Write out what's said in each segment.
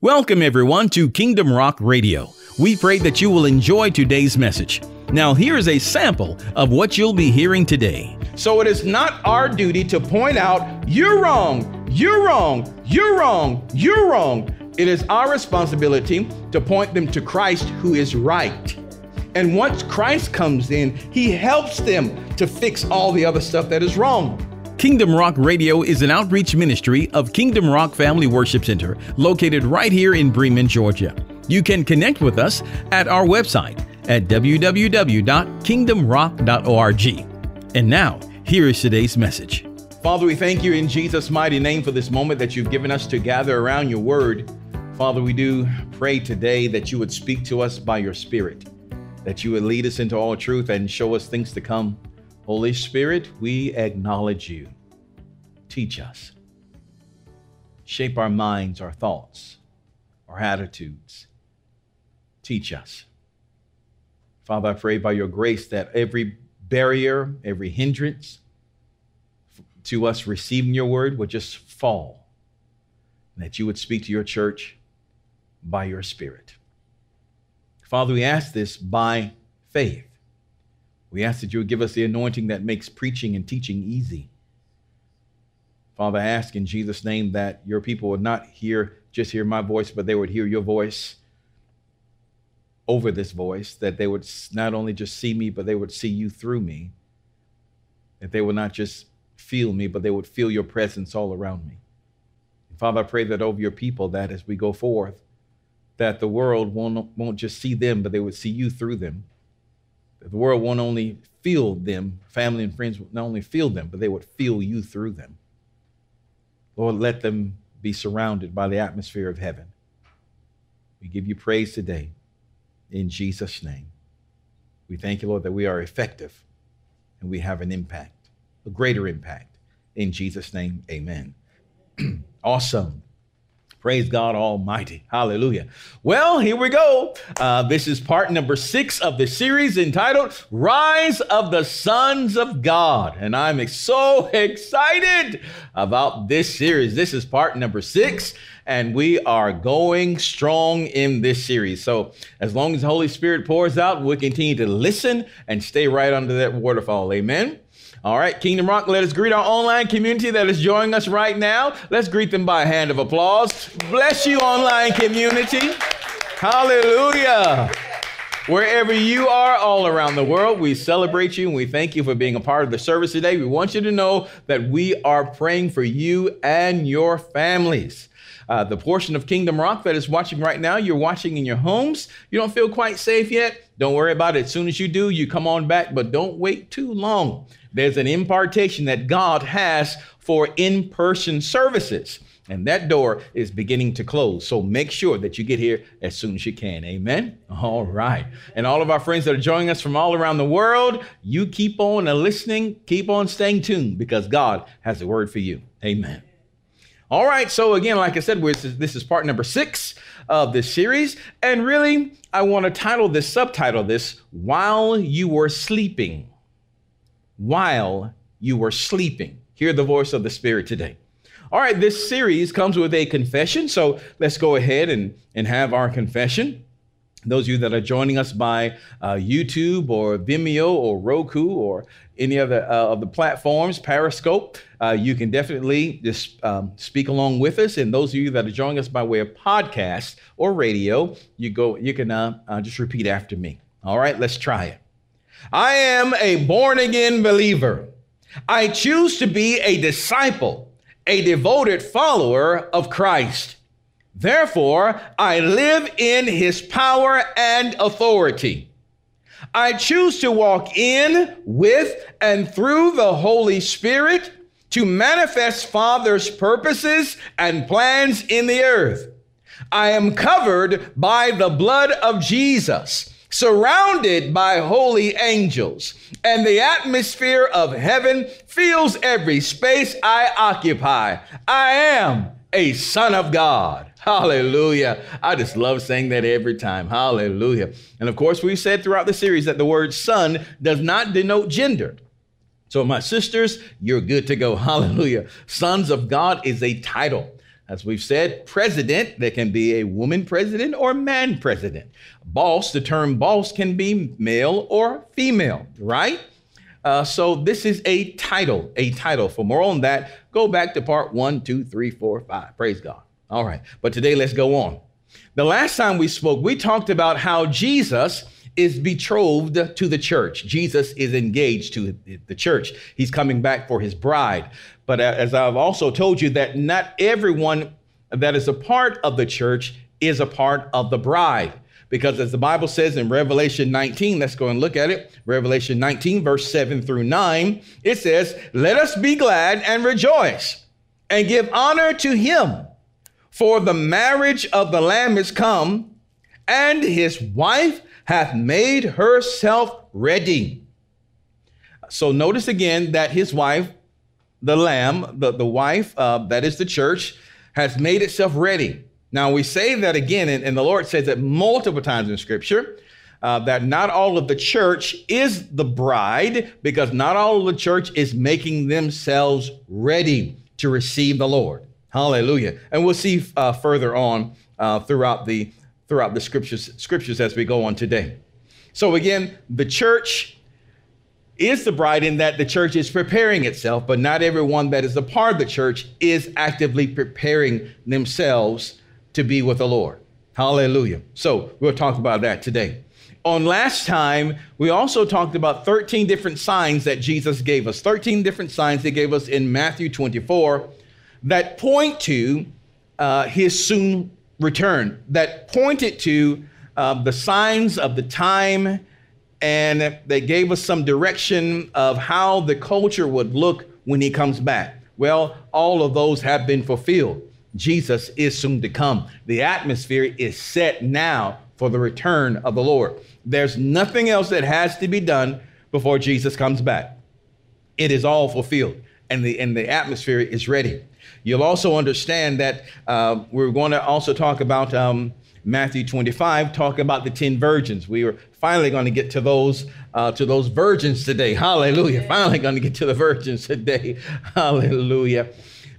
Welcome, everyone, to Kingdom Rock Radio. We pray that you will enjoy today's message. Now, here is a sample of what you'll be hearing today. So, it is not our duty to point out, you're wrong, you're wrong, you're wrong, you're wrong. It is our responsibility to point them to Christ who is right. And once Christ comes in, he helps them to fix all the other stuff that is wrong. Kingdom Rock Radio is an outreach ministry of Kingdom Rock Family Worship Center, located right here in Bremen, Georgia. You can connect with us at our website at www.kingdomrock.org. And now, here is today's message. Father, we thank you in Jesus' mighty name for this moment that you've given us to gather around your word. Father, we do pray today that you would speak to us by your Spirit, that you would lead us into all truth and show us things to come. Holy Spirit, we acknowledge you. Teach us. Shape our minds, our thoughts, our attitudes. Teach us. Father, I pray by your grace that every barrier, every hindrance to us receiving your word would just fall, and that you would speak to your church by your Spirit. Father, we ask this by faith we ask that you would give us the anointing that makes preaching and teaching easy. Father, I ask in Jesus' name that your people would not hear just hear my voice, but they would hear your voice over this voice, that they would not only just see me, but they would see you through me. That they would not just feel me, but they would feel your presence all around me. Father, I pray that over your people, that as we go forth, that the world won't, won't just see them, but they would see you through them the world won't only feel them, family and friends would not only feel them, but they would feel you through them. Lord, let them be surrounded by the atmosphere of heaven. We give you praise today in Jesus' name. We thank you, Lord, that we are effective and we have an impact, a greater impact. In Jesus' name, amen. awesome. Praise God Almighty. Hallelujah. Well, here we go. Uh, this is part number six of the series entitled Rise of the Sons of God. And I'm so excited about this series. This is part number six, and we are going strong in this series. So, as long as the Holy Spirit pours out, we'll continue to listen and stay right under that waterfall. Amen. All right, Kingdom Rock, let us greet our online community that is joining us right now. Let's greet them by a hand of applause. Bless you, online community. Hallelujah. Wherever you are, all around the world, we celebrate you and we thank you for being a part of the service today. We want you to know that we are praying for you and your families. Uh, the portion of Kingdom Rock that is watching right now, you're watching in your homes. You don't feel quite safe yet? Don't worry about it. As soon as you do, you come on back, but don't wait too long. There's an impartation that God has for in person services. And that door is beginning to close. So make sure that you get here as soon as you can. Amen. All right. And all of our friends that are joining us from all around the world, you keep on listening, keep on staying tuned because God has a word for you. Amen. All right. So, again, like I said, this is part number six of this series. And really, I want to title this, subtitle this, While You Were Sleeping while you were sleeping. Hear the voice of the Spirit today. All right, this series comes with a confession. So let's go ahead and, and have our confession. Those of you that are joining us by uh, YouTube or Vimeo or Roku or any other uh, of the platforms, Periscope, uh, you can definitely just um, speak along with us. And those of you that are joining us by way of podcast or radio, you go, you can uh, uh, just repeat after me. All right, let's try it. I am a born again believer. I choose to be a disciple, a devoted follower of Christ. Therefore, I live in his power and authority. I choose to walk in, with, and through the Holy Spirit to manifest Father's purposes and plans in the earth. I am covered by the blood of Jesus surrounded by holy angels, and the atmosphere of heaven fills every space I occupy. I am a son of God. Hallelujah. I just love saying that every time. Hallelujah. And of course, we've said throughout the series that the word son does not denote gender. So, my sisters, you're good to go. Hallelujah. Sons of God is a title. As we've said, president, there can be a woman president or man president. Boss, the term boss can be male or female, right? Uh, so this is a title, a title. For more on that, go back to part one, two, three, four, five. Praise God. All right. But today, let's go on. The last time we spoke, we talked about how Jesus is betrothed to the church. Jesus is engaged to the church. He's coming back for his bride. But uh, as I've also told you, that not everyone that is a part of the church is a part of the bride. Because as the Bible says in Revelation 19, let's go and look at it. Revelation 19, verse 7 through 9, it says, Let us be glad and rejoice and give honor to him, for the marriage of the Lamb is come, and his wife hath made herself ready. So notice again that his wife, the Lamb, the, the wife, uh, that is the church, has made itself ready. Now, we say that again, and, and the Lord says it multiple times in Scripture. Uh, that not all of the church is the bride because not all of the church is making themselves ready to receive the Lord. Hallelujah. And we'll see uh, further on uh, throughout the throughout the scriptures scriptures as we go on today. So again, the church is the bride in that the church is preparing itself, but not everyone that is a part of the church is actively preparing themselves to be with the Lord. Hallelujah. So we'll talk about that today. On last time, we also talked about 13 different signs that Jesus gave us, 13 different signs he gave us in Matthew 24 that point to uh, his soon return, that pointed to uh, the signs of the time, and they gave us some direction of how the culture would look when he comes back. Well, all of those have been fulfilled. Jesus is soon to come. The atmosphere is set now for the return of the Lord. There's nothing else that has to be done before Jesus comes back. It is all fulfilled, and the, and the atmosphere is ready. You'll also understand that uh, we're going to also talk about um, Matthew 25, talking about the 10 virgins. We are finally going to get to those uh, to those virgins today. Hallelujah. Finally going to get to the virgins today. Hallelujah.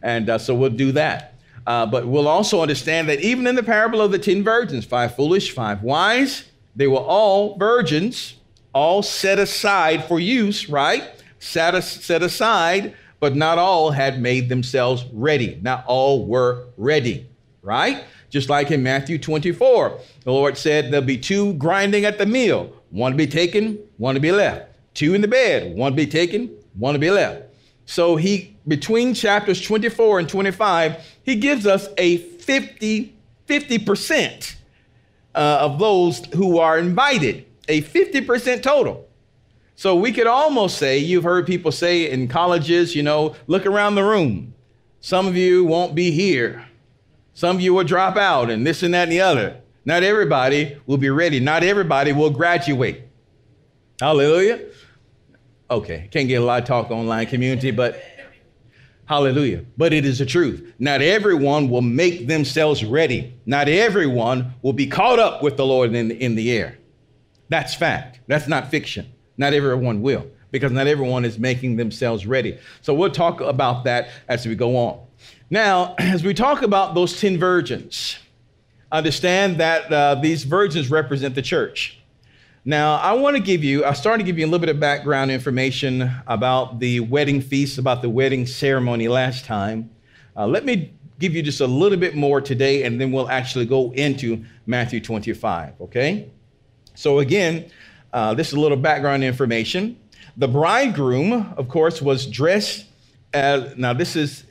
And uh, so we'll do that. Uh, but we'll also understand that even in the parable of the 10 virgins, five foolish, five wise, they were all virgins, all set aside for use, right? Set, set aside, but not all had made themselves ready. Not all were ready, right? Just like in Matthew 24, the Lord said there'll be two grinding at the mill, one to be taken, one to be left. Two in the bed, one to be taken, one to be left. So he, between chapters 24 and 25, he gives us a 50, 50% uh, of those who are invited, a 50% total. So we could almost say, you've heard people say in colleges, you know, look around the room. Some of you won't be here. Some of you will drop out and this and that and the other. Not everybody will be ready. Not everybody will graduate. Hallelujah. Okay, can't get a lot of talk online community, but hallelujah. But it is the truth. Not everyone will make themselves ready. Not everyone will be caught up with the Lord in the, in the air. That's fact. That's not fiction. Not everyone will, because not everyone is making themselves ready. So we'll talk about that as we go on. Now, as we talk about those 10 virgins, understand that uh, these virgins represent the church. Now, I want to give you, I started to give you a little bit of background information about the wedding feast, about the wedding ceremony last time. Uh, let me give you just a little bit more today, and then we'll actually go into Matthew 25, okay? So, again, uh, this is a little background information. The bridegroom, of course, was dressed as, now, this is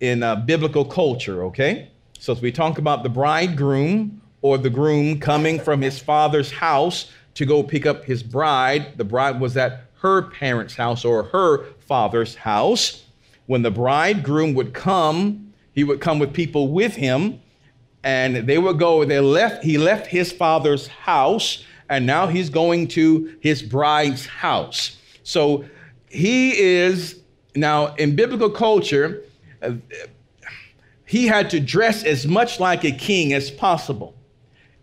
in uh, biblical culture, okay? So, as we talk about the bridegroom or the groom coming from his father's house, to go pick up his bride. The bride was at her parents' house or her father's house. When the bridegroom would come, he would come with people with him, and they would go. They left. He left his father's house, and now he's going to his bride's house. So he is now in biblical culture. He had to dress as much like a king as possible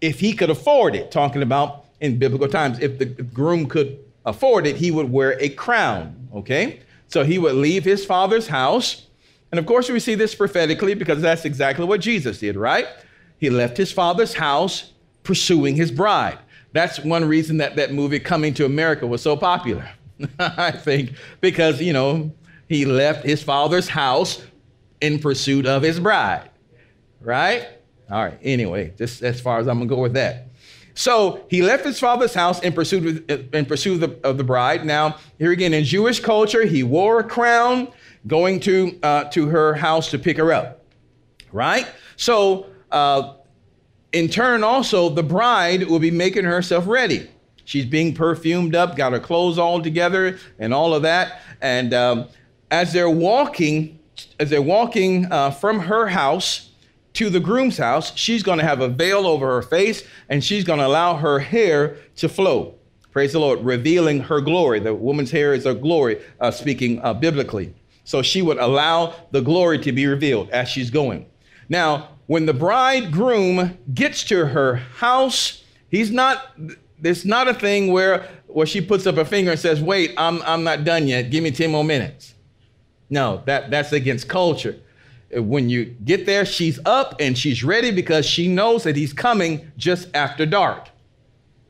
if he could afford it. Talking about in biblical times. If the groom could afford it, he would wear a crown, okay? So he would leave his father's house And of course, we see this prophetically because that's exactly what Jesus did, right? He left his father's house pursuing his bride. That's one reason that that movie Coming to America was so popular. I think because, you know, he left his father's house in pursuit of his bride, right? All right, anyway, just as far as I'm gonna go with that. So he left his father's house in pursuit of, in pursuit of the, of the bride. Now, here again, in Jewish culture, he wore a crown going to, uh, to her house to pick her up, right? So, uh, in turn, also, the bride will be making herself ready. She's being perfumed up, got her clothes all together, and all of that. And um, as they're walking, as they're walking uh, from her house to the groom's house, she's going to have a veil over her face and she's going to allow her hair to flow. Praise the Lord, revealing her glory. The woman's hair is her glory, uh, speaking uh, biblically. So she would allow the glory to be revealed as she's going. Now, when the bridegroom gets to her house, he's not, it's not a thing where, where she puts up a finger and says, Wait, I'm, I'm not done yet. Give me 10 more minutes. No, that, that's against culture when you get there, she's up and she's ready because she knows that he's coming just after dark.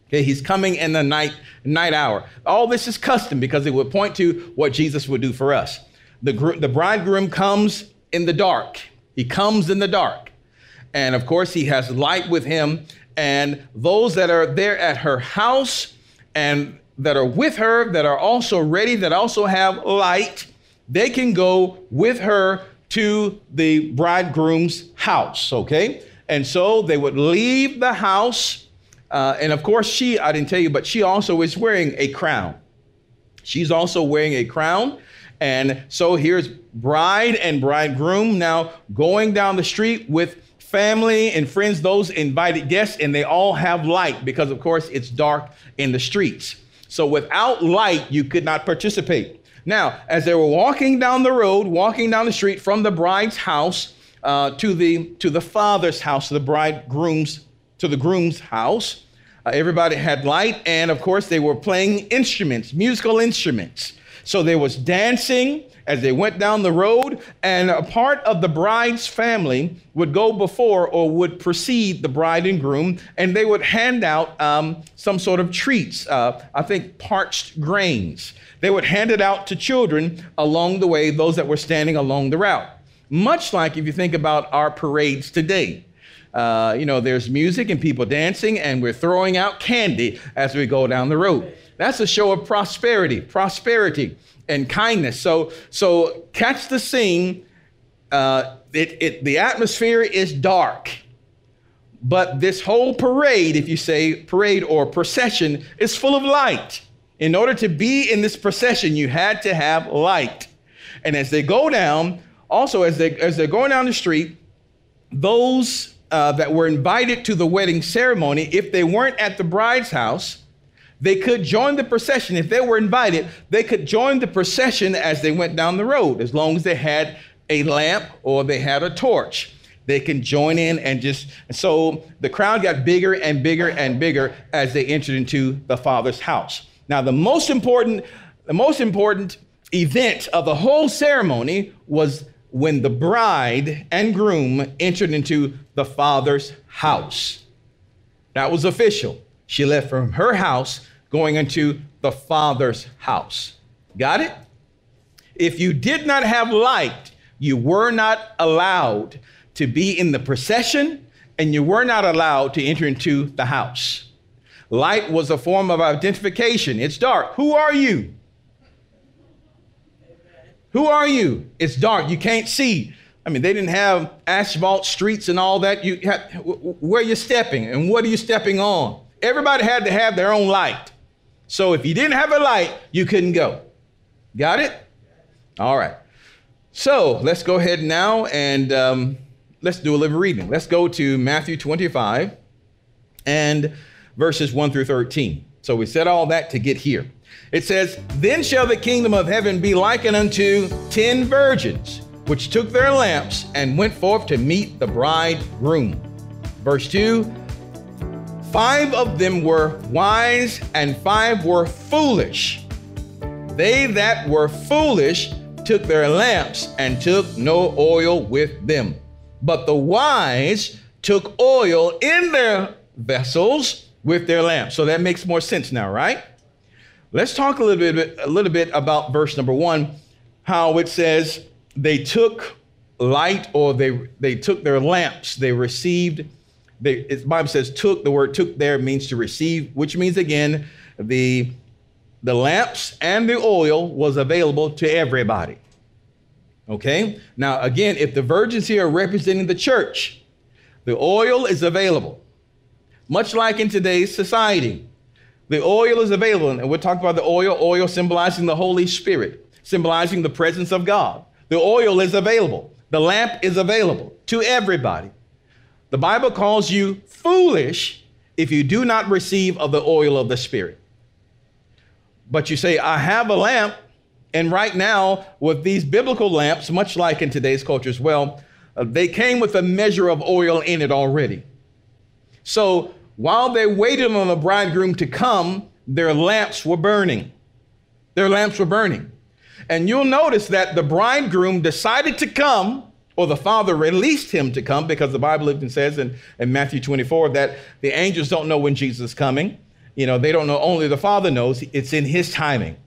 Okay, he's coming in the night night hour. All this is custom because it would point to what Jesus would do for us. The, the bridegroom comes in the dark. He comes in the dark. And of course, he has light with him. And those that are there at her house and that are with her, that are also ready, that also have light, they can go with her to the bridegroom's house, okay? And so they would leave the house. Uh, and of course, she, I didn't tell you, but she also is wearing a crown. She's also wearing a crown. And so here's bride and bridegroom now going down the street with family and friends, those invited guests, and they all have light because, of course, it's dark in the streets. So without light, you could not participate. Now, as they were walking down the road, walking down the street from the bride's house uh, to the to the father's house, to the bridegroom's to the groom's house, uh, everybody had light, and of course they were playing instruments, musical instruments. So there was dancing as they went down the road, and a part of the bride's family would go before or would precede the bride and groom, and they would hand out um, some sort of treats. Uh, I think parched grains. They would hand it out to children along the way, those that were standing along the route. Much like if you think about our parades today. Uh, you know, there's music and people dancing, and we're throwing out candy as we go down the road. That's a show of prosperity, prosperity, and kindness. So, so catch the scene. Uh, it, it, the atmosphere is dark, but this whole parade, if you say parade or procession, is full of light. In order to be in this procession, you had to have light. And as they go down, also as they as they're going down the street, those uh, that were invited to the wedding ceremony, if they weren't at the bride's house, they could join the procession. If they were invited, they could join the procession as they went down the road, as long as they had a lamp or they had a torch. They can join in and just so the crowd got bigger and bigger and bigger as they entered into the Father's house. Now, the most important, the most important event of the whole ceremony was when the bride and groom entered into the father's house. That was official. She left from her house going into the father's house. Got it? If you did not have light, you were not allowed to be in the procession and you were not allowed to enter into the house. Light was a form of identification. It's dark. Who are you? Who are you? It's dark. You can't see. I mean, they didn't have asphalt streets and all that. You have, where you're stepping and what are you stepping on? Everybody had to have their own light. So if you didn't have a light, you couldn't go. Got it? All right. So let's go ahead now and um, let's do a little reading. Let's go to Matthew 25 and verses 1 through 13. So we said all that to get here. It says, Then shall the kingdom of heaven be likened unto ten virgins, which took their lamps and went forth to meet the bridegroom. Verse 2 Five of them were wise, and five were foolish. They that were foolish took their lamps and took no oil with them. But the wise took oil in their vessels with their lamps. So that makes more sense now, right? Let's talk a little bit a little bit about verse number 1, how it says they took light or they they took their lamps, they received the Bible says took, the word took there means to receive, which means again, the, the lamps and the oil was available to everybody. Okay? Now, again, if the virgins here are representing the church, the oil is available. Much like in today's society, the oil is available. And we're talking about the oil, oil symbolizing the Holy Spirit, symbolizing the presence of God. The oil is available. The lamp is available to everybody. The Bible calls you foolish if you do not receive of the oil of the Spirit. But you say, I have a lamp, and right now, with these biblical lamps, much like in today's culture as well, uh, they came with a measure of oil in it already. So while they waited on the bridegroom to come, their lamps were burning. Their lamps were burning. And you'll notice that the bridegroom decided to come or the Father released him to come because the Bible even says in, in Matthew 24 that the angels don't know when Jesus is coming. You know, they don't know, only the Father knows. It's in his timing.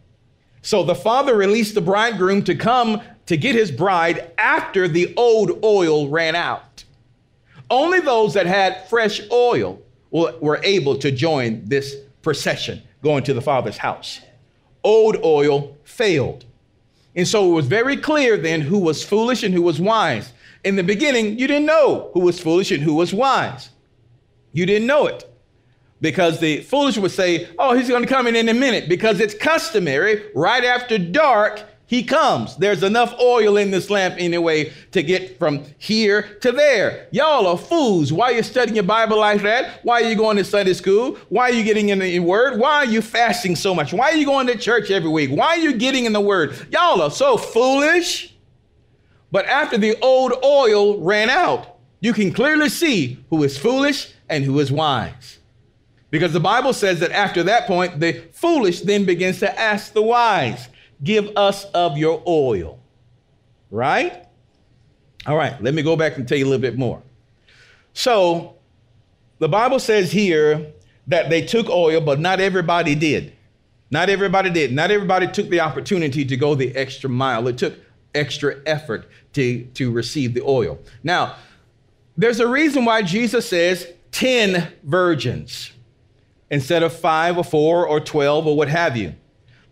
So the Father released the bridegroom to come to get his bride after the old oil ran out. Only those that had fresh oil were able to join this procession going to the Father's house. Old oil failed. And so it was very clear then who was foolish and who was wise. In the beginning, you didn't know who was foolish and who was wise. You didn't know it because the foolish would say, Oh, he's going to come in in a minute because it's customary right after dark he comes. There's enough oil in this lamp anyway to get from here to there. Y'all are fools. Why are you studying your Bible like that? Why are you going to Sunday school? Why are you getting in the word? Why are you fasting so much? Why are you going to church every week? Why are you getting in the word? Y'all are so foolish. But after the old oil ran out, you can clearly see who is foolish and who is wise. Because the Bible says that after that point, the foolish then begins to ask the wise give us of your oil. Right? All right, let me go back and tell you a little bit more. So, the Bible says here that they took oil, but not everybody did. Not everybody did. Not everybody took the opportunity to go the extra mile. It took extra effort to, to receive the oil. Now, there's a reason why Jesus says 10 virgins instead of five or four or 12 or what have you.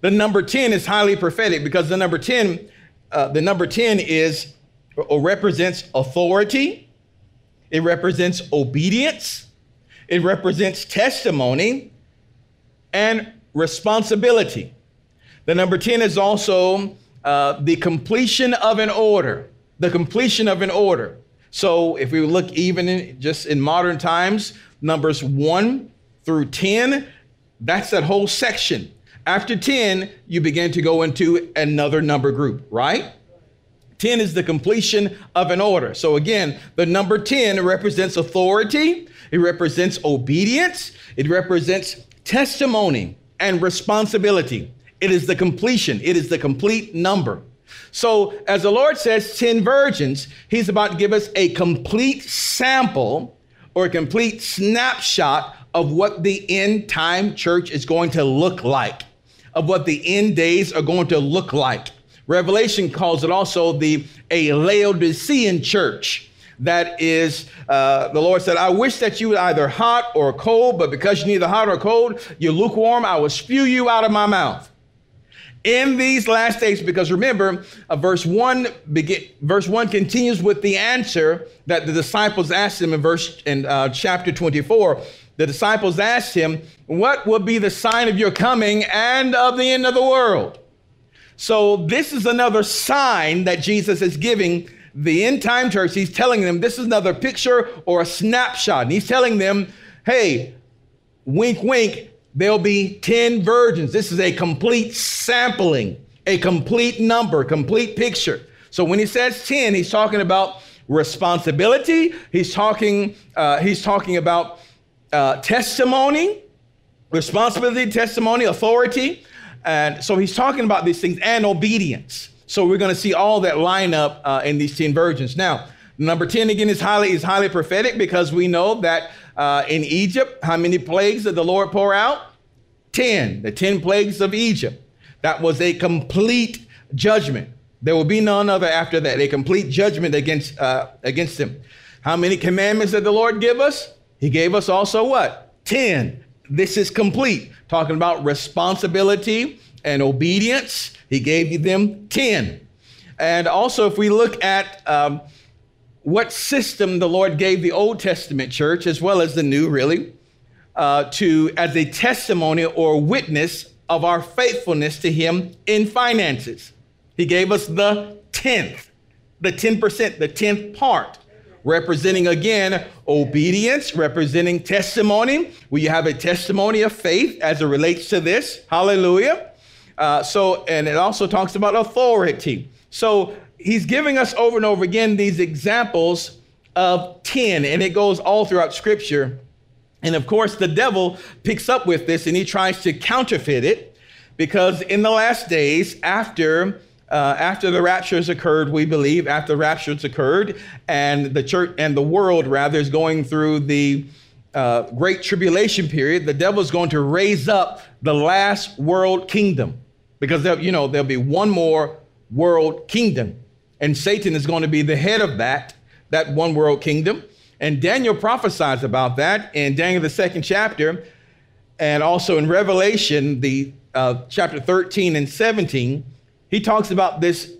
The number 10 is highly prophetic because the number 10, uh, the number 10 is or represents authority, it represents obedience, it represents testimony and responsibility. The number 10 is also uh, the completion of an order, the completion of an order. So if we look even in, just in modern times, numbers 1 through 10, that's that whole section. After 10, you begin to go into another number group, right? 10 is the completion of an order. So again, the number 10 represents authority, it represents obedience, it represents testimony and responsibility. It is the completion, it is the complete number. So, as the Lord says, 10 virgins, He's about to give us a complete sample or a complete snapshot of what the end time church is going to look like of what the end days are going to look like. Revelation calls it also the a Laodicean church. That is, uh, the Lord said, I wish that you were either hot or cold, but because you're neither hot or cold, you're lukewarm, I will spew you out of my mouth. In these last days, because remember, uh, verse one begin, verse one continues with the answer that the disciples asked him in verse in uh, chapter 24 the disciples asked him, What will be the sign of your coming and of the end of the world? So, this is another sign that Jesus is giving the end time church. He's telling them this is another picture or a snapshot. And he's telling them, Hey, wink, wink, there'll be 10 virgins. This is a complete sampling, a complete number, complete picture. So, when he says 10, he's talking about responsibility. He's talking, uh, he's talking about uh, testimony, responsibility, testimony, authority. And so he's talking about these things and obedience. So we're going to see all that line up uh, in these 10 virgins. Now, number 10 again is highly is highly prophetic because we know that uh, in Egypt, how many plagues did the Lord pour out? 10, the 10 plagues of Egypt. That was a complete judgment. There will be none other after that, a complete judgment against, uh, against them. How many commandments did the Lord give us? He gave us also what? 10. This is complete. Talking about responsibility and obedience, he gave them 10. And also, if we look at um, what system the Lord gave the Old Testament church, as well as the New, really, uh, to as a testimony or witness of our faithfulness to Him in finances. He gave us the tenth, the 10%, the tenth part, representing again obedience, representing testimony. Where you have a testimony of faith as it relates to this. Hallelujah. Uh, so, and it also talks about authority. So he's giving us over and over again these examples of 10, and it goes all throughout scripture. And of course, the devil picks up with this and he tries to counterfeit it because in the last days, after uh, after the raptures occurred, we believe after the raptures occurred, and the church and the world rather is going through the uh, great tribulation period, the devil is going to raise up the last world kingdom because you know there'll be one more world kingdom, and Satan is going to be the head of that that one world kingdom. And Daniel prophesies about that in Daniel, the second chapter, and also in Revelation, the uh, chapter 13 and 17. He talks about this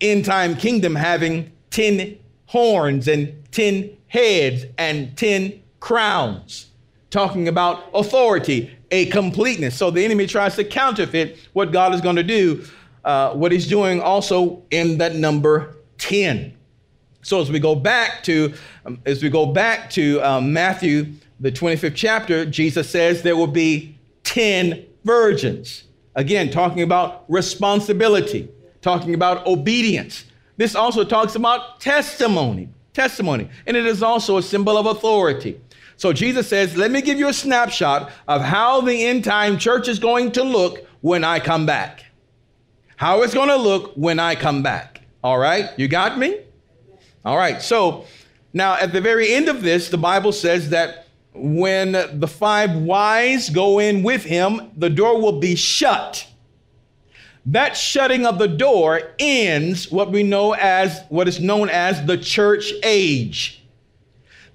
end time kingdom having 10 horns and 10 heads and 10 crowns, talking about authority, a completeness. So the enemy tries to counterfeit what God is going to do, uh, what he's doing also in that number 10. So as we go back to um, as we go back to um, Matthew the 25th chapter, Jesus says there will be 10 virgins. Again, talking about responsibility, talking about obedience. This also talks about testimony, testimony, and it is also a symbol of authority. So Jesus says, "Let me give you a snapshot of how the end time church is going to look when I come back. How it's going to look when I come back." All right? You got me? All right, so now at the very end of this, the Bible says that when the five wise go in with him, the door will be shut. That shutting of the door ends what we know as what is known as the church age.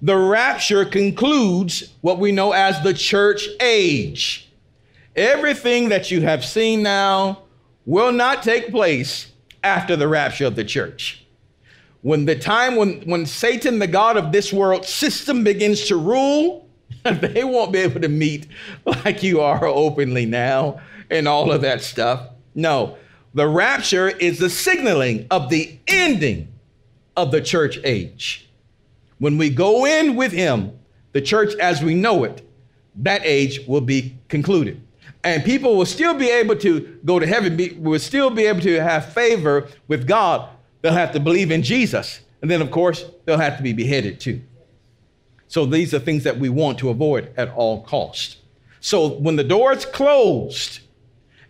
The rapture concludes what we know as the church age. Everything that you have seen now will not take place after the rapture of the church when the time when, when Satan, the God of this world system, begins to rule, they won't be able to meet like you are openly now and all of that stuff. No, the rapture is the signaling of the ending of the church age. When we go in with him, the church as we know it, that age will be concluded. And people will still be able to go to heaven, be, will still be able to have favor with God They'll have to believe in Jesus. And then, of course, they'll have to be beheaded too. So these are things that we want to avoid at all costs. So when the door is closed,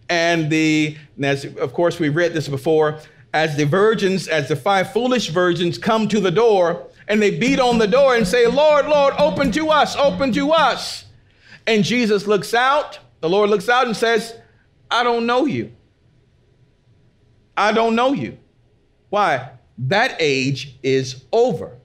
and the, and as of course we read this before, as the virgins, as the five foolish virgins come to the door and they beat on the door and say, Lord, Lord, open to us, open to us. And Jesus looks out, the Lord looks out and says, I don't know you. I don't know you. Why? That age is over.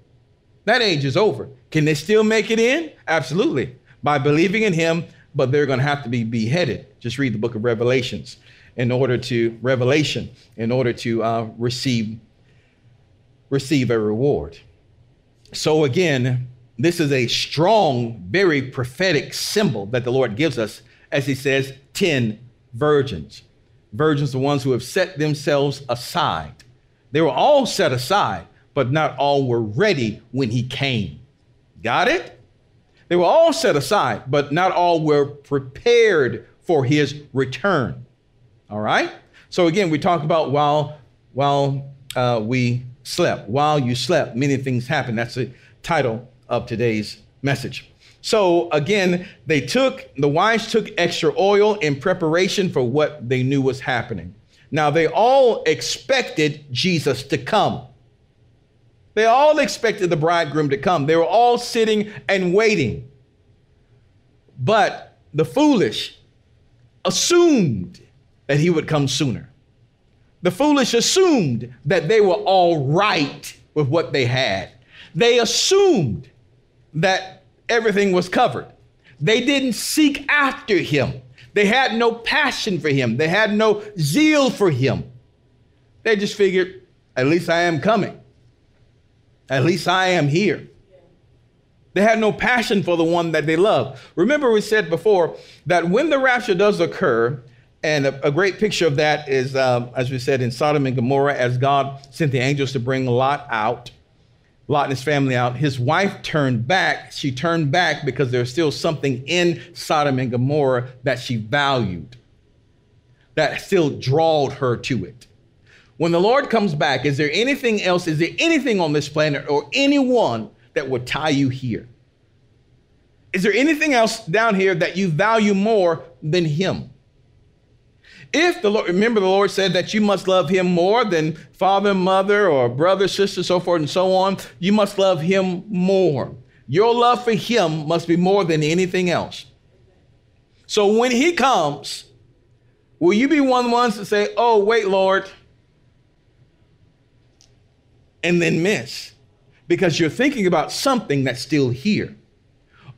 That age is over. Can they still make it in? Absolutely. By believing in him, but they're going to have to be beheaded. Just read the book of Revelations in order to revelation in order to uh, receive receive a reward. So again, this is a strong, very prophetic symbol that the Lord gives us as he says 10 virgins. Virgins the ones who have set themselves aside they were all set aside, but not all were ready when he came. Got it? They were all set aside, but not all were prepared for his return. All right? So again, we talk about while while uh, we slept, while you slept, many things happened. That's the title of today's message. So again, they took the wise took extra oil in preparation for what they knew was happening. Now, they all expected Jesus to come. They all expected the bridegroom to come. They were all sitting and waiting. But the foolish assumed that he would come sooner. The foolish assumed that they were all right with what they had. They assumed that everything was covered. They didn't seek after him. They had no passion for him. They had no zeal for him. They just figured, at least I am coming. At least I am here. They had no passion for the one that they love. Remember, we said before that when the rapture does occur, and a, a great picture of that is, um, as we said, in Sodom and Gomorrah, as God sent the angels to bring Lot out. Lot and his family out. His wife turned back. She turned back because there's still something in Sodom and Gomorrah that she valued, that still drawed her to it. When the Lord comes back, is there anything else? Is there anything on this planet or anyone that would tie you here? Is there anything else down here that you value more than Him? If the Lord, remember the Lord said that you must love him more than father, mother, or brother, sister, so forth and so on, you must love him more. Your love for him must be more than anything else. So when he comes, will you be one of the ones to say, Oh, wait, Lord, and then miss? Because you're thinking about something that's still here.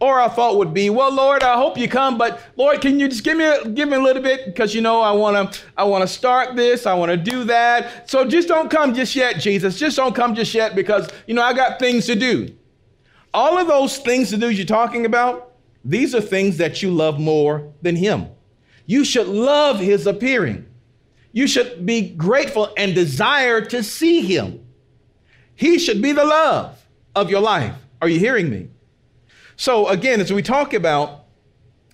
Or our thought would be, well, Lord, I hope you come, but Lord, can you just give me a, give me a little bit because you know I want to I want to start this, I want to do that. So just don't come just yet, Jesus. Just don't come just yet because you know I got things to do. All of those things to do you're talking about, these are things that you love more than him. You should love his appearing. You should be grateful and desire to see him. He should be the love of your life. Are you hearing me? So, again, as we talk about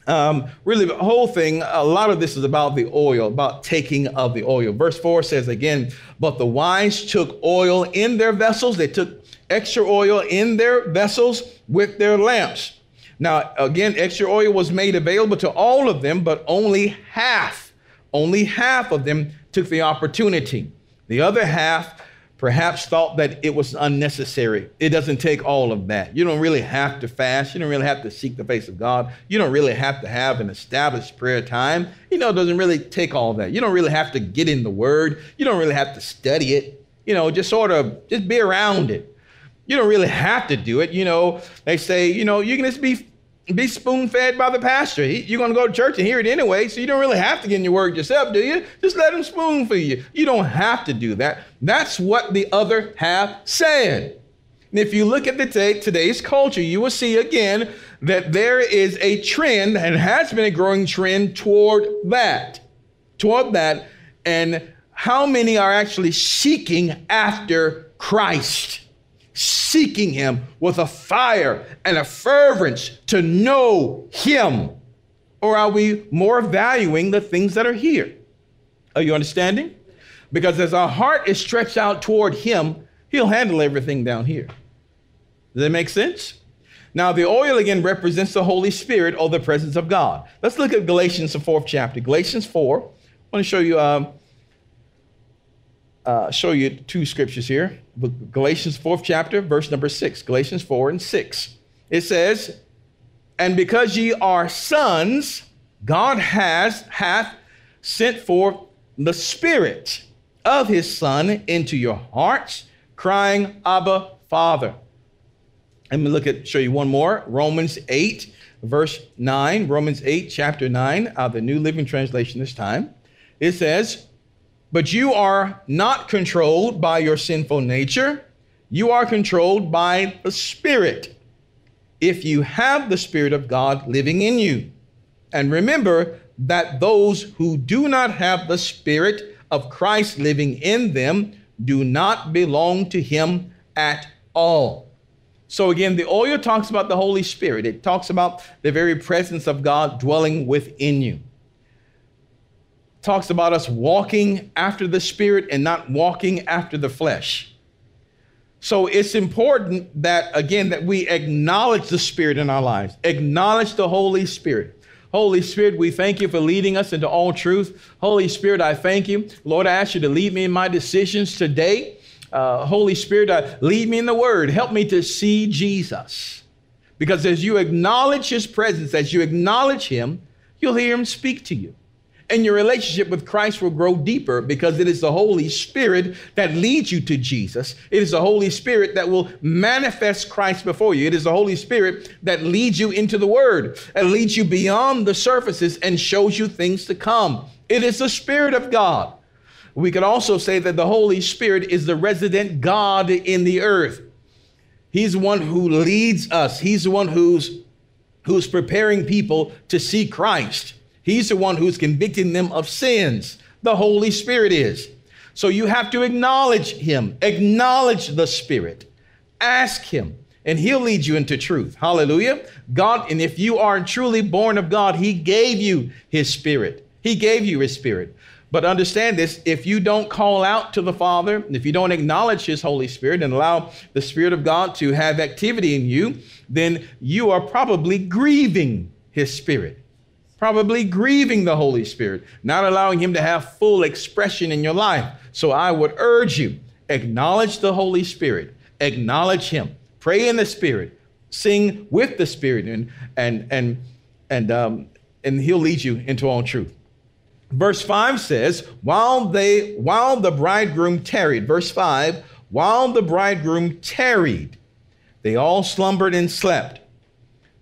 um, really the whole thing, a lot of this is about the oil, about taking of the oil. Verse 4 says again, But the wise took oil in their vessels, they took extra oil in their vessels with their lamps. Now, again, extra oil was made available to all of them, but only half, only half of them took the opportunity. The other half perhaps thought that it was unnecessary. It doesn't take all of that. You don't really have to fast. You don't really have to seek the face of God. You don't really have to have an established prayer time. You know, it doesn't really take all that. You don't really have to get in the word. You don't really have to study it. You know, just sort of just be around it. You don't really have to do it. You know, they say, you know, you can just be be spoon fed by the pastor. You're going to go to church and hear it anyway, so you don't really have to get in your word yourself, do you? Just let him spoon for you. You don't have to do that. That's what the other half said. And if you look at the t- today's culture, you will see again that there is a trend and has been a growing trend toward that. Toward that. And how many are actually seeking after Christ? Seeking Him with a fire and a fervence to know Him? Or are we more valuing the things that are here? Are you understanding? Because as our heart is stretched out toward Him, He'll handle everything down here. Does that make sense? Now, the oil again represents the Holy Spirit or the presence of God. Let's look at Galatians, the fourth chapter. Galatians 4. I want to show you, um, uh, show you two scriptures here. Galatians 4th chapter, verse number 6. Galatians 4 and 6. It says, And because ye are sons, God has hath sent forth the Spirit of his Son into your hearts, crying, Abba, Father. Let me look at show you one more. Romans 8, verse 9. Romans 8, chapter 9, out of the New Living Translation this time. It says, but you are not controlled by your sinful nature. You are controlled by the Spirit. If you have the Spirit of God living in you. And remember that those who do not have the Spirit of Christ living in them do not belong to Him at all. So, again, the oil talks about the Holy Spirit, it talks about the very presence of God dwelling within you talks about us walking after the Spirit and not walking after the flesh. So it's important that, again, that we acknowledge the Spirit in our lives, acknowledge the Holy Spirit. Holy Spirit, we thank you for leading us into all truth. Holy Spirit, I thank you. Lord, I ask you to lead me in my decisions today. Uh, Holy Spirit, uh, lead me in the word. Help me to see Jesus. Because as you acknowledge his presence, as you acknowledge him, you'll hear him speak to you. And your relationship with Christ will grow deeper because it is the Holy Spirit that leads you to Jesus. It is the Holy Spirit that will manifest Christ before you. It is the Holy Spirit that leads you into the Word, and leads you beyond the surfaces and shows you things to come. It is the Spirit of God. We could also say that the Holy Spirit is the resident God in the earth. He's the one who leads us. He's the one who's who's preparing people to see Christ. He's the one who's convicting them of sins. The Holy Spirit is. So you have to acknowledge Him, acknowledge the Spirit, ask Him, and He'll lead you into truth. Hallelujah. God, and if you are truly born of God, He gave you His Spirit. He gave you His Spirit. But understand this if you don't call out to the Father, if you don't acknowledge His Holy Spirit and allow the Spirit of God to have activity in you, then you are probably grieving His Spirit probably grieving the Holy Spirit, not allowing Him to have full expression in your life. So I would urge you acknowledge the Holy Spirit, acknowledge Him, pray in the Spirit, sing with the Spirit, and and and and um, and He'll lead you into all truth. Verse 5 says, while they while the bridegroom tarried, verse 5, while the bridegroom tarried, they all slumbered and slept.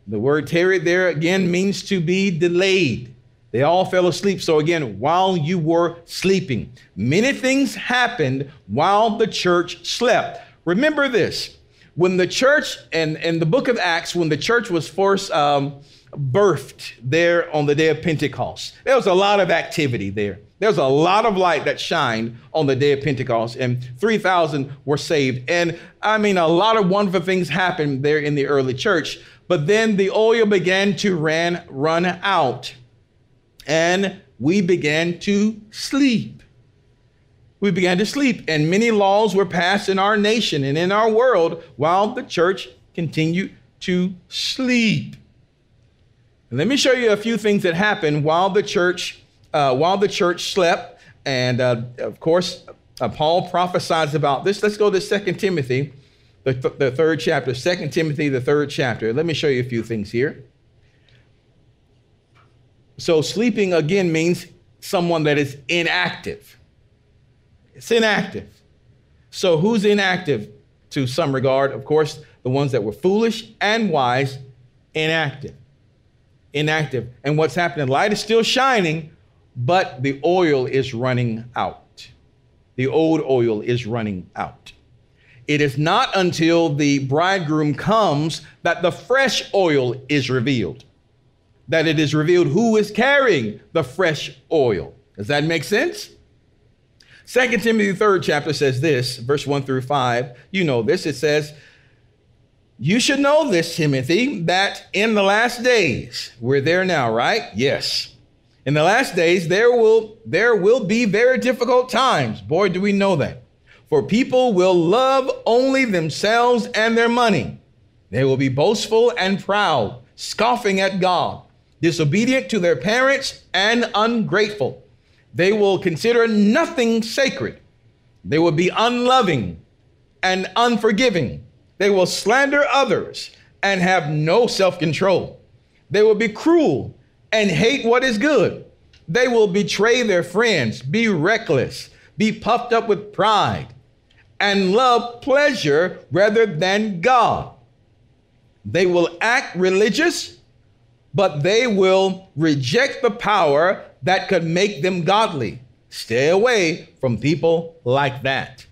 The word tarried there again means to be delayed. They all fell asleep. So, again, while you were sleeping, many things happened while the church slept. Remember this when the church, and in the book of Acts, when the church was first um, birthed there on the day of Pentecost, there was a lot of activity there. There was a lot of light that shined on the day of Pentecost, and 3,000 were saved. And I mean, a lot of wonderful things happened there in the early church. But then the oil began to ran, run out, and we began to sleep. We began to sleep, and many laws were passed in our nation and in our world while the church continued to sleep. And let me show you a few things that happened while the church uh, while the church slept. And uh, of course, uh, Paul prophesies about this. Let's go to Second Timothy the, th- the third chapter, Second Timothy, the third chapter. Let me show you a few things here. So, sleeping again means someone that is inactive. It's inactive. So, who's inactive to some regard? Of course, the ones that were foolish and wise, inactive. Inactive. And what's happening? Light is still shining, but the oil is running out. The old oil is running out. It is not until the bridegroom comes that the fresh oil is revealed, that it is revealed who is carrying the fresh oil. Does that make sense? Second Timothy, third chapter says this, verse 1 through 5. You know this. It says, You should know this, Timothy, that in the last days, we're there now, right? Yes. In the last days, there will there will be very difficult times. Boy, do we know that. For people will love only themselves and their money. They will be boastful and proud, scoffing at God, disobedient to their parents, and ungrateful. They will consider nothing sacred. They will be unloving and unforgiving. They will slander others and have no self control. They will be cruel and hate what is good. They will betray their friends, be reckless, be puffed up with pride and love pleasure rather than God. They will act religious, but they will reject the power that could make them godly. Stay away from people like that.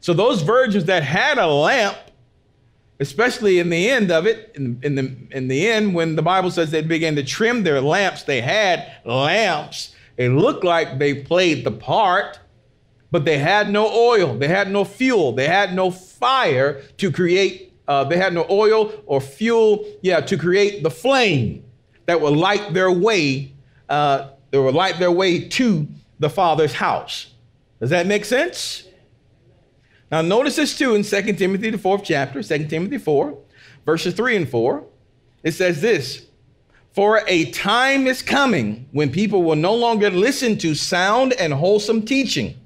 So, those virgins that had a lamp, especially in the end of it, in, in, the, in the end, when the Bible says they began to trim their lamps, they had lamps. It looked like they played the part, but they had no oil, they had no fuel, they had no fire to create, uh, they had no oil or fuel, yeah, to create the flame that would light their way, uh, that would light their way to the Father's house. Does that make sense? Now, notice this too in 2 Timothy, the fourth chapter, 2 Timothy 4, verses 3 and 4. It says this For a time is coming when people will no longer listen to sound and wholesome teaching.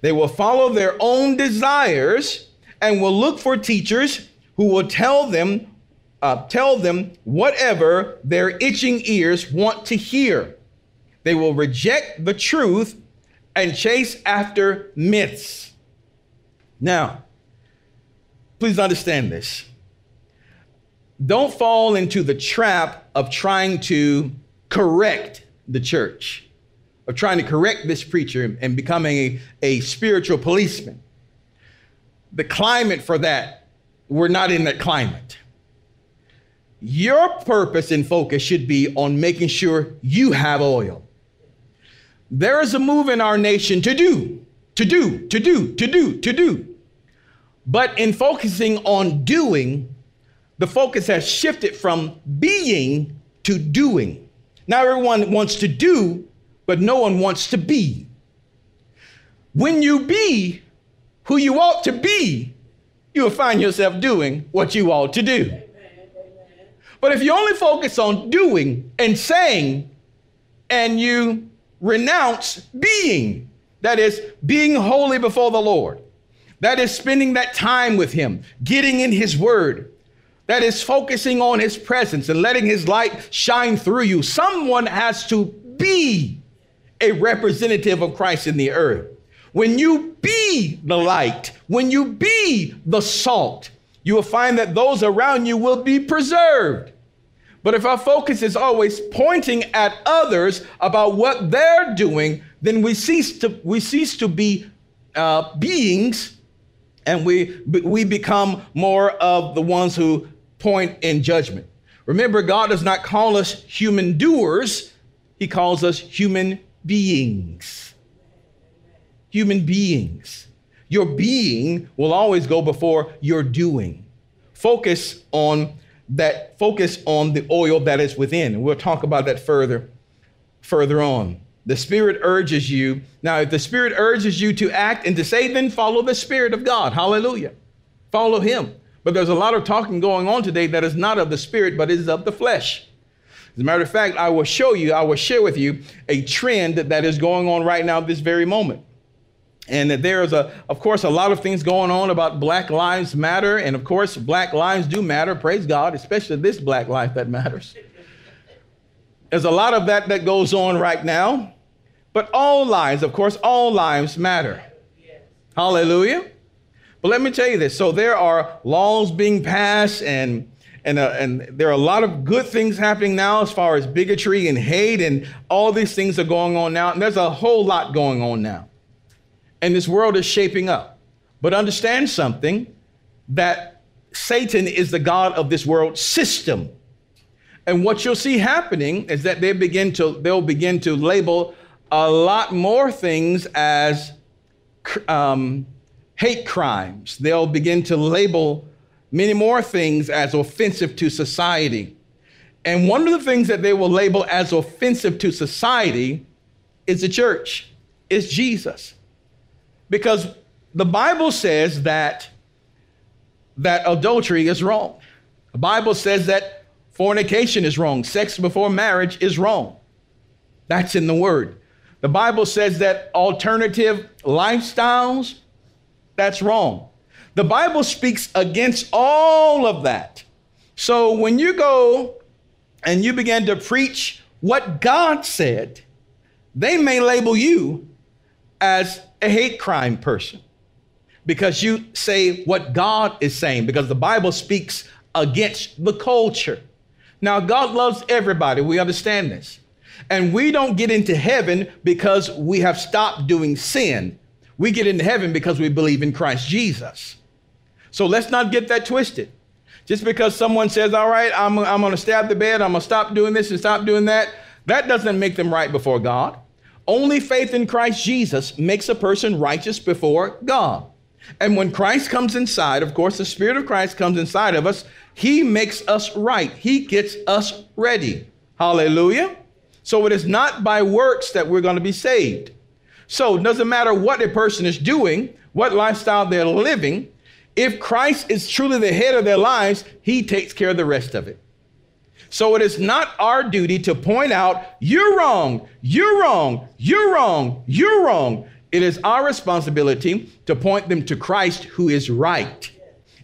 They will follow their own desires and will look for teachers who will tell them uh, tell them whatever their itching ears want to hear. They will reject the truth and chase after myths. Now, please understand this. Don't fall into the trap of trying to correct the church, of trying to correct this preacher and becoming a, a spiritual policeman. The climate for that, we're not in that climate. Your purpose and focus should be on making sure you have oil. There is a move in our nation to do, to do, to do, to do, to do. But in focusing on doing, the focus has shifted from being to doing. Now everyone wants to do, but no one wants to be. When you be who you ought to be, you'll find yourself doing what you ought to do. But if you only focus on doing and saying, and you renounce being, that is, being holy before the Lord, that is, spending that time with Him, getting in His Word, that is, focusing on His presence and letting His light shine through you. Someone has to be a representative of Christ in the earth. When you be the light, when you be the salt, you will find that those around you will be preserved. But if our focus is always pointing at others about what they're doing, then we cease to, we cease to be uh, beings and we, we become more of the ones who point in judgment. Remember, God does not call us human doers, He calls us human beings. Human beings. Your being will always go before your doing. Focus on that focus on the oil that is within. We'll talk about that further further on. The Spirit urges you. Now, if the Spirit urges you to act and to say, then follow the Spirit of God. Hallelujah. Follow Him. But there's a lot of talking going on today that is not of the Spirit, but is of the flesh. As a matter of fact, I will show you, I will share with you a trend that is going on right now, this very moment. And that there is a of course a lot of things going on about black lives matter. And of course black lives do matter. Praise god especially this black life that matters. There's a lot of that that goes on right now. But all lives of course all lives matter. Hallelujah. But let me tell you this. So there are laws being passed and and, uh, and there are a lot of good things happening now as far as bigotry and hate and all these things are going on now and there's a whole lot going on now and this world is shaping up. But understand something that Satan is the God of this world system. And what you'll see happening is that they begin to they'll begin to label a lot more things as um, hate crimes. They'll begin to label many more things as offensive to society. And one of the things that they will label as offensive to society is the church, is Jesus. Because the Bible says that that adultery is wrong. The Bible says that fornication is wrong. Sex before marriage is wrong. That's in the word. The Bible says that alternative lifestyles that's wrong. The Bible speaks against all of that. So when you go and you begin to preach what God said, they may label you as a hate crime person because you say what God is saying, because the Bible speaks against the culture. Now, God loves everybody. We understand this. And we don't get into heaven because we have stopped doing sin. We get into heaven because we believe in Christ Jesus. So let's not get that twisted. Just because someone says, All right, I'm, I'm going to stab the bed, I'm going to stop doing this and stop doing that, that doesn't make them right before God. Only faith in Christ Jesus makes a person righteous before God. And when Christ comes inside, of course, the Spirit of Christ comes inside of us, He makes us right. He gets us ready. Hallelujah. So it is not by works that we're going to be saved. So it doesn't matter what a person is doing, what lifestyle they're living. If Christ is truly the head of their lives, He takes care of the rest of it. So it is not our duty to point out, you're wrong, you're wrong, you're wrong, you're wrong. It is our responsibility to point them to Christ who is right.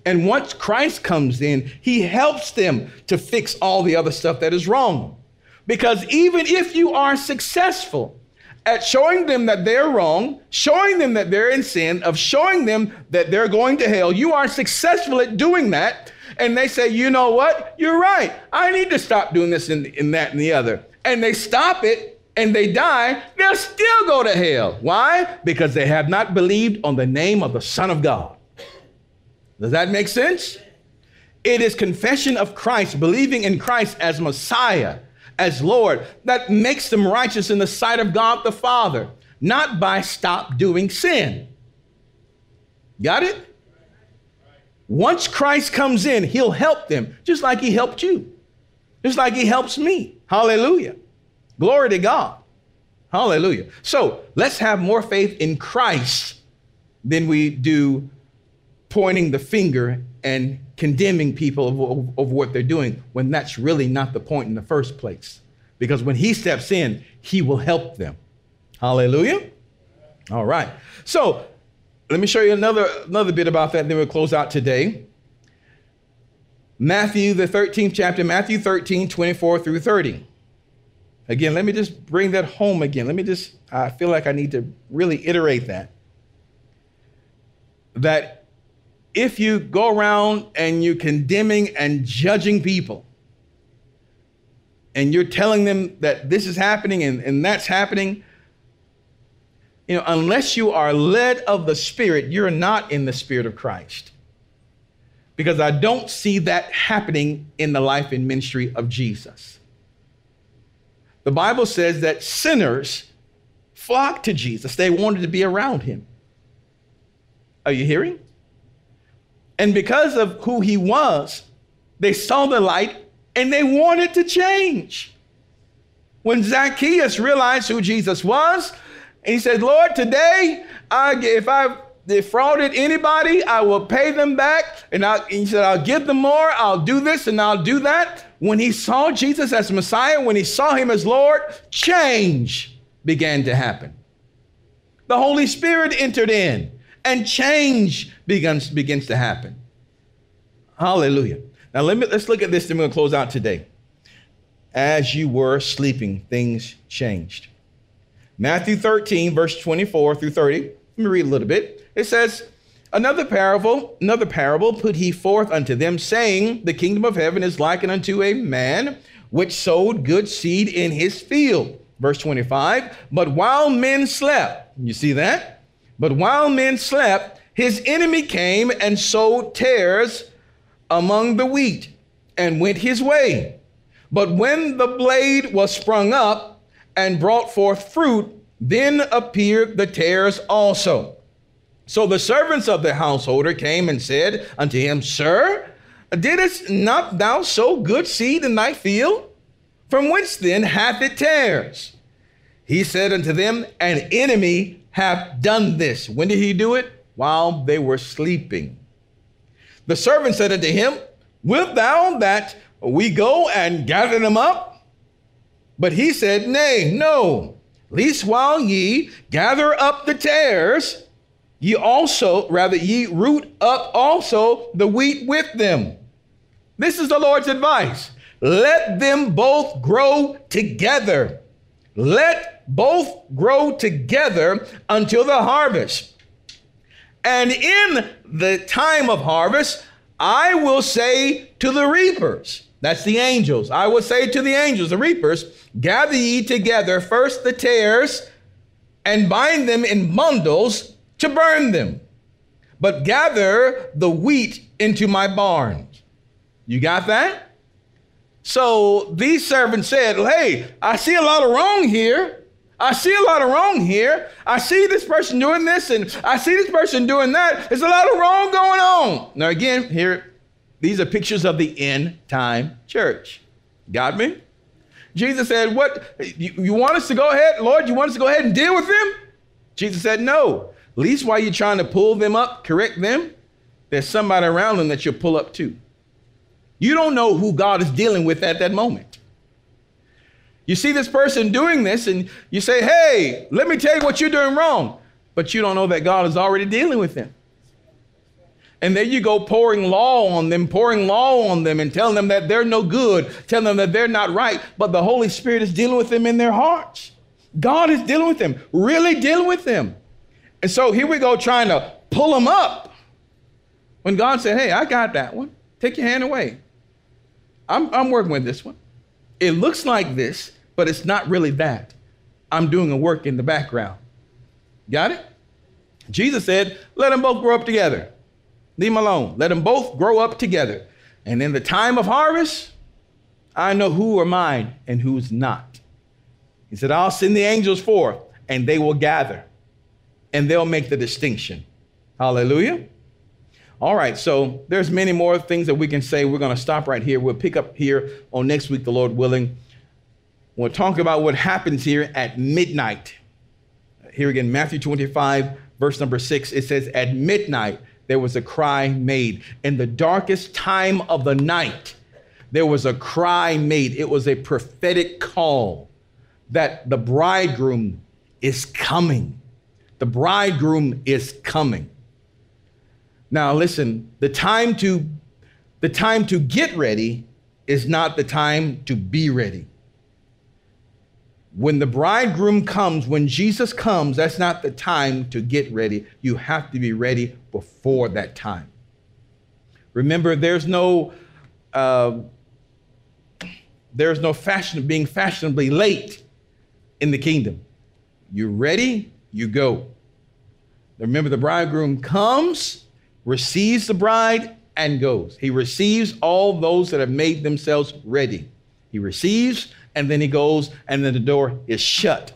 And once Christ comes in, he helps them to fix all the other stuff that is wrong. Because even if you are successful at showing them that they're wrong, showing them that they're in sin, of showing them that they're going to hell, you are successful at doing that. And they say, you know what? You're right. I need to stop doing this and, and that and the other. And they stop it and they die, they'll still go to hell. Why? Because they have not believed on the name of the Son of God. Does that make sense? It is confession of Christ, believing in Christ as Messiah, as Lord, that makes them righteous in the sight of God the Father, not by stop doing sin. Got it? Once Christ comes in, he'll help them, just like he helped you, just like he helps me. Hallelujah. Glory to God. Hallelujah. So let's have more faith in Christ than we do pointing the finger and condemning people of, of, of, what they're doing when that's really not the point in the first place. Because when he steps in, he will help them. Hallelujah. All right. So let me show you another, another bit about that, then we'll close out today. Matthew, the 13th chapter, Matthew 13, 24 through 30. Again, let me just bring that home again. Let me just, I feel like I need to really iterate that. That if you go around and you're condemning and judging people, and you're telling them that this is happening and, and that's happening, you know, unless you are led of the Spirit, you're not in the Spirit of Christ. Because I don't see that happening in the life and ministry of Jesus. The Bible says that sinners flocked to Jesus, they wanted to be around him. Are you hearing? And because of who he was, they saw the light and they wanted to change. When Zacchaeus realized who Jesus was, and he said, Lord, today, I, if I've defrauded anybody, I will pay them back. And, I, and he said, I'll give them more, I'll do this and I'll do that. When he saw Jesus as Messiah, when he saw him as Lord, change began to happen. The Holy Spirit entered in and change begins, begins to happen. Hallelujah. Now let me let's look at this, then we're gonna close out today. As you were sleeping, things changed. Matthew 13, verse 24 through 30. Let me read a little bit. It says, Another parable, another parable put he forth unto them, saying, The kingdom of heaven is likened unto a man which sowed good seed in his field. Verse 25, but while men slept, you see that? But while men slept, his enemy came and sowed tares among the wheat and went his way. But when the blade was sprung up and brought forth fruit, then appeared the tares also. So the servants of the householder came and said unto him, Sir, didst not thou sow good seed in thy field? From whence then hath it tares? He said unto them, An enemy hath done this. When did he do it? While they were sleeping. The servant said unto him, Wilt thou that we go and gather them up? But he said, Nay, no. Least while ye gather up the tares, ye also, rather, ye root up also the wheat with them. This is the Lord's advice. Let them both grow together. Let both grow together until the harvest. And in the time of harvest, I will say to the reapers, that's the angels, I will say to the angels, the reapers, gather ye together first the tares and bind them in bundles to burn them, but gather the wheat into my barns. You got that? So these servants said, Hey, I see a lot of wrong here. I see a lot of wrong here. I see this person doing this and I see this person doing that. There's a lot of wrong going on. Now, again, here, these are pictures of the end time church. Got me? Jesus said, What? You, you want us to go ahead? Lord, you want us to go ahead and deal with them? Jesus said, No. At least while you're trying to pull them up, correct them, there's somebody around them that you'll pull up to. You don't know who God is dealing with at that moment. You see this person doing this, and you say, Hey, let me tell you what you're doing wrong. But you don't know that God is already dealing with them. And there you go, pouring law on them, pouring law on them, and telling them that they're no good, telling them that they're not right. But the Holy Spirit is dealing with them in their hearts. God is dealing with them, really dealing with them. And so here we go, trying to pull them up. When God said, Hey, I got that one. Take your hand away. I'm, I'm working with this one. It looks like this, but it's not really that. I'm doing a work in the background. Got it? Jesus said, Let them both grow up together. Leave them alone. Let them both grow up together. And in the time of harvest, I know who are mine and who's not. He said, I'll send the angels forth and they will gather and they'll make the distinction. Hallelujah. All right, so there's many more things that we can say. We're going to stop right here. We'll pick up here on next week, the Lord willing. We'll talk about what happens here at midnight. Here again, Matthew 25, verse number 6, it says, At midnight, there was a cry made. In the darkest time of the night, there was a cry made. It was a prophetic call that the bridegroom is coming. The bridegroom is coming. Now listen, the time to the time to get ready is not the time to be ready. When the bridegroom comes, when Jesus comes, that's not the time to get ready. You have to be ready before that time. Remember, there's no uh, there's no fashion of being fashionably late in the kingdom. You're ready, you go. Remember, the bridegroom comes, receives the bride, and goes. He receives all those that have made themselves ready. He receives and then he goes, and then the door is shut.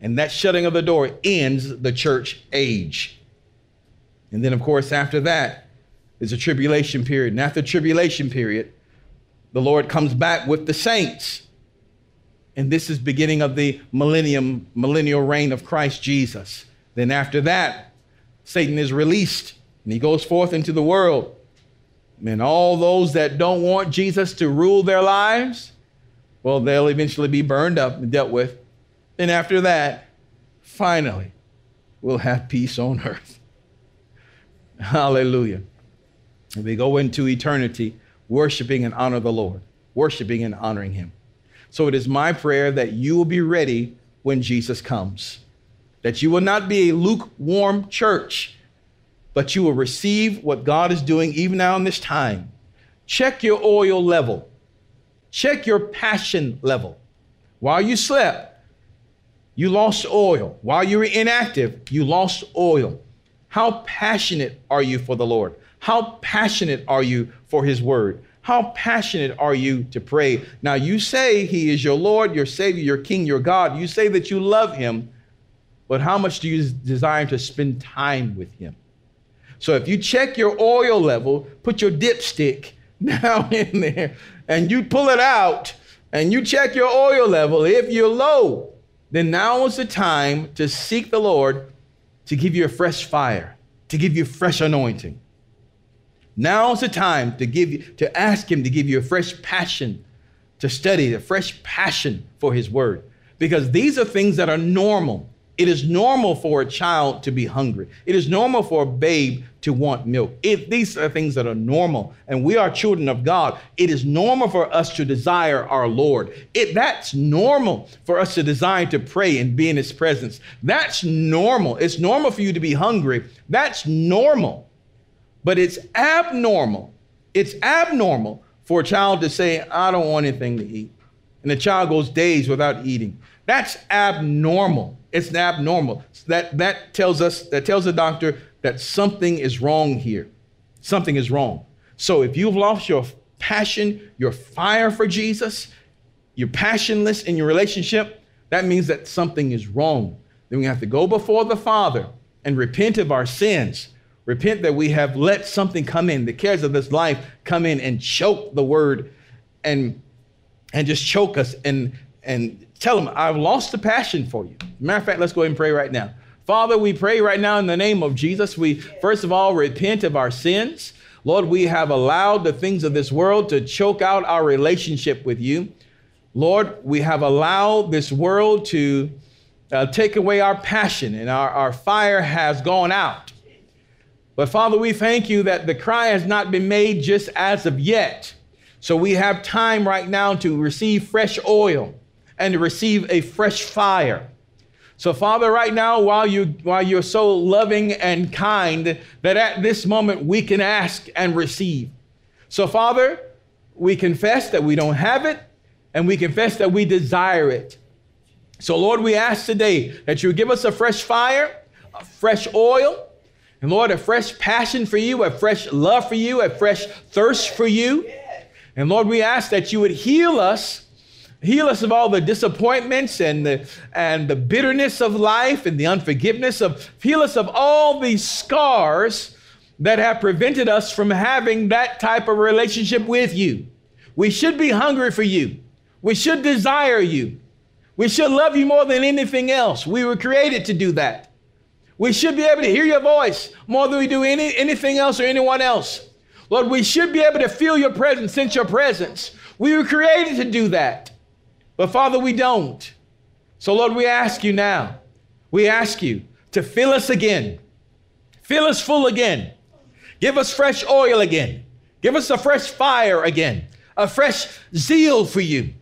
And that shutting of the door ends the church age. And then, of course, after that is a tribulation period. And after the tribulation period, the Lord comes back with the saints. And this is beginning of the millennium, millennial reign of Christ Jesus. Then after that, Satan is released and he goes forth into the world. And all those that don't want Jesus to rule their lives, well, they'll eventually be burned up and dealt with. And after that, finally, we'll have peace on earth. Hallelujah. And we go into eternity worshiping and honor the Lord, worshiping and honoring Him. So it is my prayer that you will be ready when Jesus comes, that you will not be a lukewarm church, but you will receive what God is doing even now in this time. Check your oil level. Check your passion level. While you slept, you lost oil. While you were inactive, you lost oil. How passionate are you for the Lord? How passionate are you for His word? How passionate are you to pray? Now, you say He is your Lord, your Savior, your King, your God. You say that you love Him, but how much do you desire to spend time with Him? So, if you check your oil level, put your dipstick down in there and you pull it out and you check your oil level, if you're low, then now is the time to seek the Lord to give you a fresh fire, to give you fresh anointing. Now is the time to give you, to ask him to give you a fresh passion to study, a fresh passion for his word. Because these are things that are normal. It is normal for a child to be hungry. It is normal for a babe to want milk. These are things that are normal, and we are children of God. It is normal for us to desire our Lord. It, that's normal for us to desire to pray and be in His presence. That's normal. It's normal for you to be hungry. That's normal. But it's abnormal. It's abnormal for a child to say, I don't want anything to eat. And the child goes days without eating. That's abnormal. It's abnormal. That, that tells us, that tells the doctor that something is wrong here. Something is wrong. So if you've lost your passion, your fire for Jesus, you're passionless in your relationship, that means that something is wrong. Then we have to go before the Father and repent of our sins. Repent that we have let something come in, the cares of this life come in and choke the word and, and just choke us and, and Tell them, I've lost the passion for you. Matter of fact, let's go ahead and pray right now. Father, we pray right now in the name of Jesus. We first of all repent of our sins. Lord, we have allowed the things of this world to choke out our relationship with you. Lord, we have allowed this world to uh, take away our passion and our, our fire has gone out. But Father, we thank you that the cry has not been made just as of yet. So we have time right now to receive fresh oil and receive a fresh fire. So, Father, right now, while you while you're so loving and kind, that at this moment we can ask and receive. So, Father, we confess that we don't have it, and we confess that we desire it. So, Lord, we ask today that you give us a fresh fire, a fresh oil, and Lord, a fresh passion for you, a fresh love for you, a fresh thirst for you. And Lord, we ask that you would heal us Heal us of all the disappointments and the, and the bitterness of life and the unforgiveness of, heal us of all these scars that have prevented us from having that type of relationship with you. We should be hungry for you. We should desire you. We should love you more than anything else. We were created to do that. We should be able to hear your voice more than we do any, anything else or anyone else. Lord, we should be able to feel your presence, sense your presence. We were created to do that. But Father, we don't. So, Lord, we ask you now, we ask you to fill us again, fill us full again, give us fresh oil again, give us a fresh fire again, a fresh zeal for you.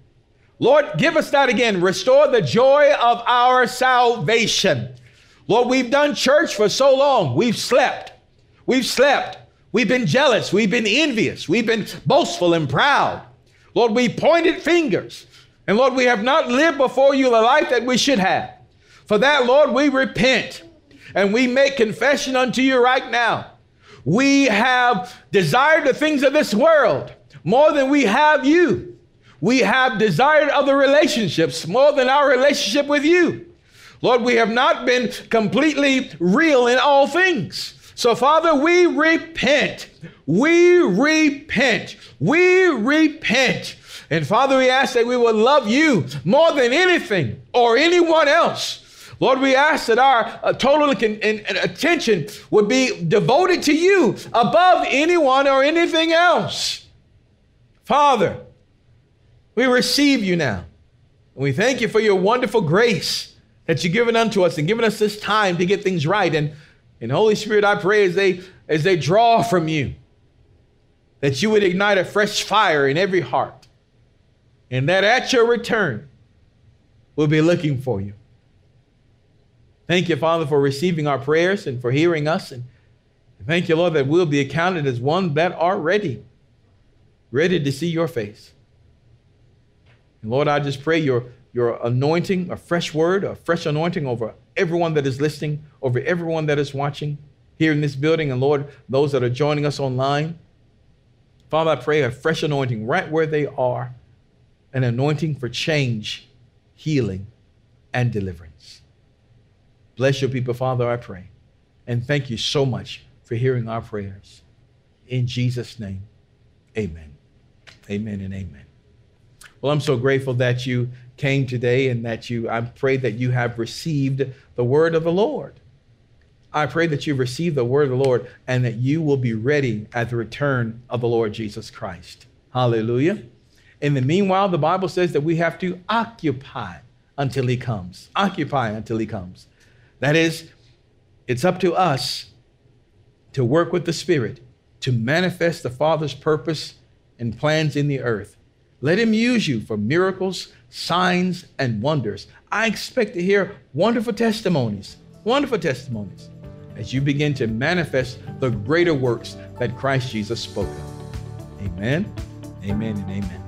Lord, give us that again. Restore the joy of our salvation. Lord, we've done church for so long. We've slept. We've slept. We've been jealous. We've been envious. We've been boastful and proud. Lord, we pointed fingers. And Lord, we have not lived before you the life that we should have. For that, Lord, we repent and we make confession unto you right now. We have desired the things of this world more than we have you. We have desired other relationships more than our relationship with you. Lord, we have not been completely real in all things. So, Father, we repent. We repent. We repent and Father, we ask that we will love you more than anything or anyone else. Lord, we ask that our uh, total attention would be devoted to you above anyone or anything else. Father, we receive you now. And we thank you for your wonderful grace that you've given unto us and given us this time to get things right. And, and Holy Spirit, I pray as they, as they draw from you, that you would ignite a fresh fire in every heart and that at your return we'll be looking for you. Thank you, Father, for receiving our prayers and for hearing us. And thank you, Lord, that we'll be accounted as one that are ready, ready to see your face. And Lord, I just pray your, your anointing, a fresh word, a fresh anointing over everyone that is listening, over everyone that is watching here in this building, and Lord, those that are joining us online. Father, I pray a fresh anointing right where they are an anointing for change, healing, and deliverance. Bless your people, Father, I pray. And thank you so much for hearing our prayers. In Jesus' name, amen. Amen and amen. Well, I'm so grateful that you came today and that you, I pray that you have received the word of the Lord. I pray that you receive the word of the Lord and that you will be ready at the return of the Lord Jesus Christ. Hallelujah. In the meanwhile, the Bible says that we have to occupy until he comes. Occupy until he comes. That is, it's up to us to work with the Spirit to manifest the Father's purpose and plans in the earth. Let him use you for miracles, signs, and wonders. I expect to hear wonderful testimonies, wonderful testimonies, as you begin to manifest the greater works that Christ Jesus spoke of. Amen, amen, and amen.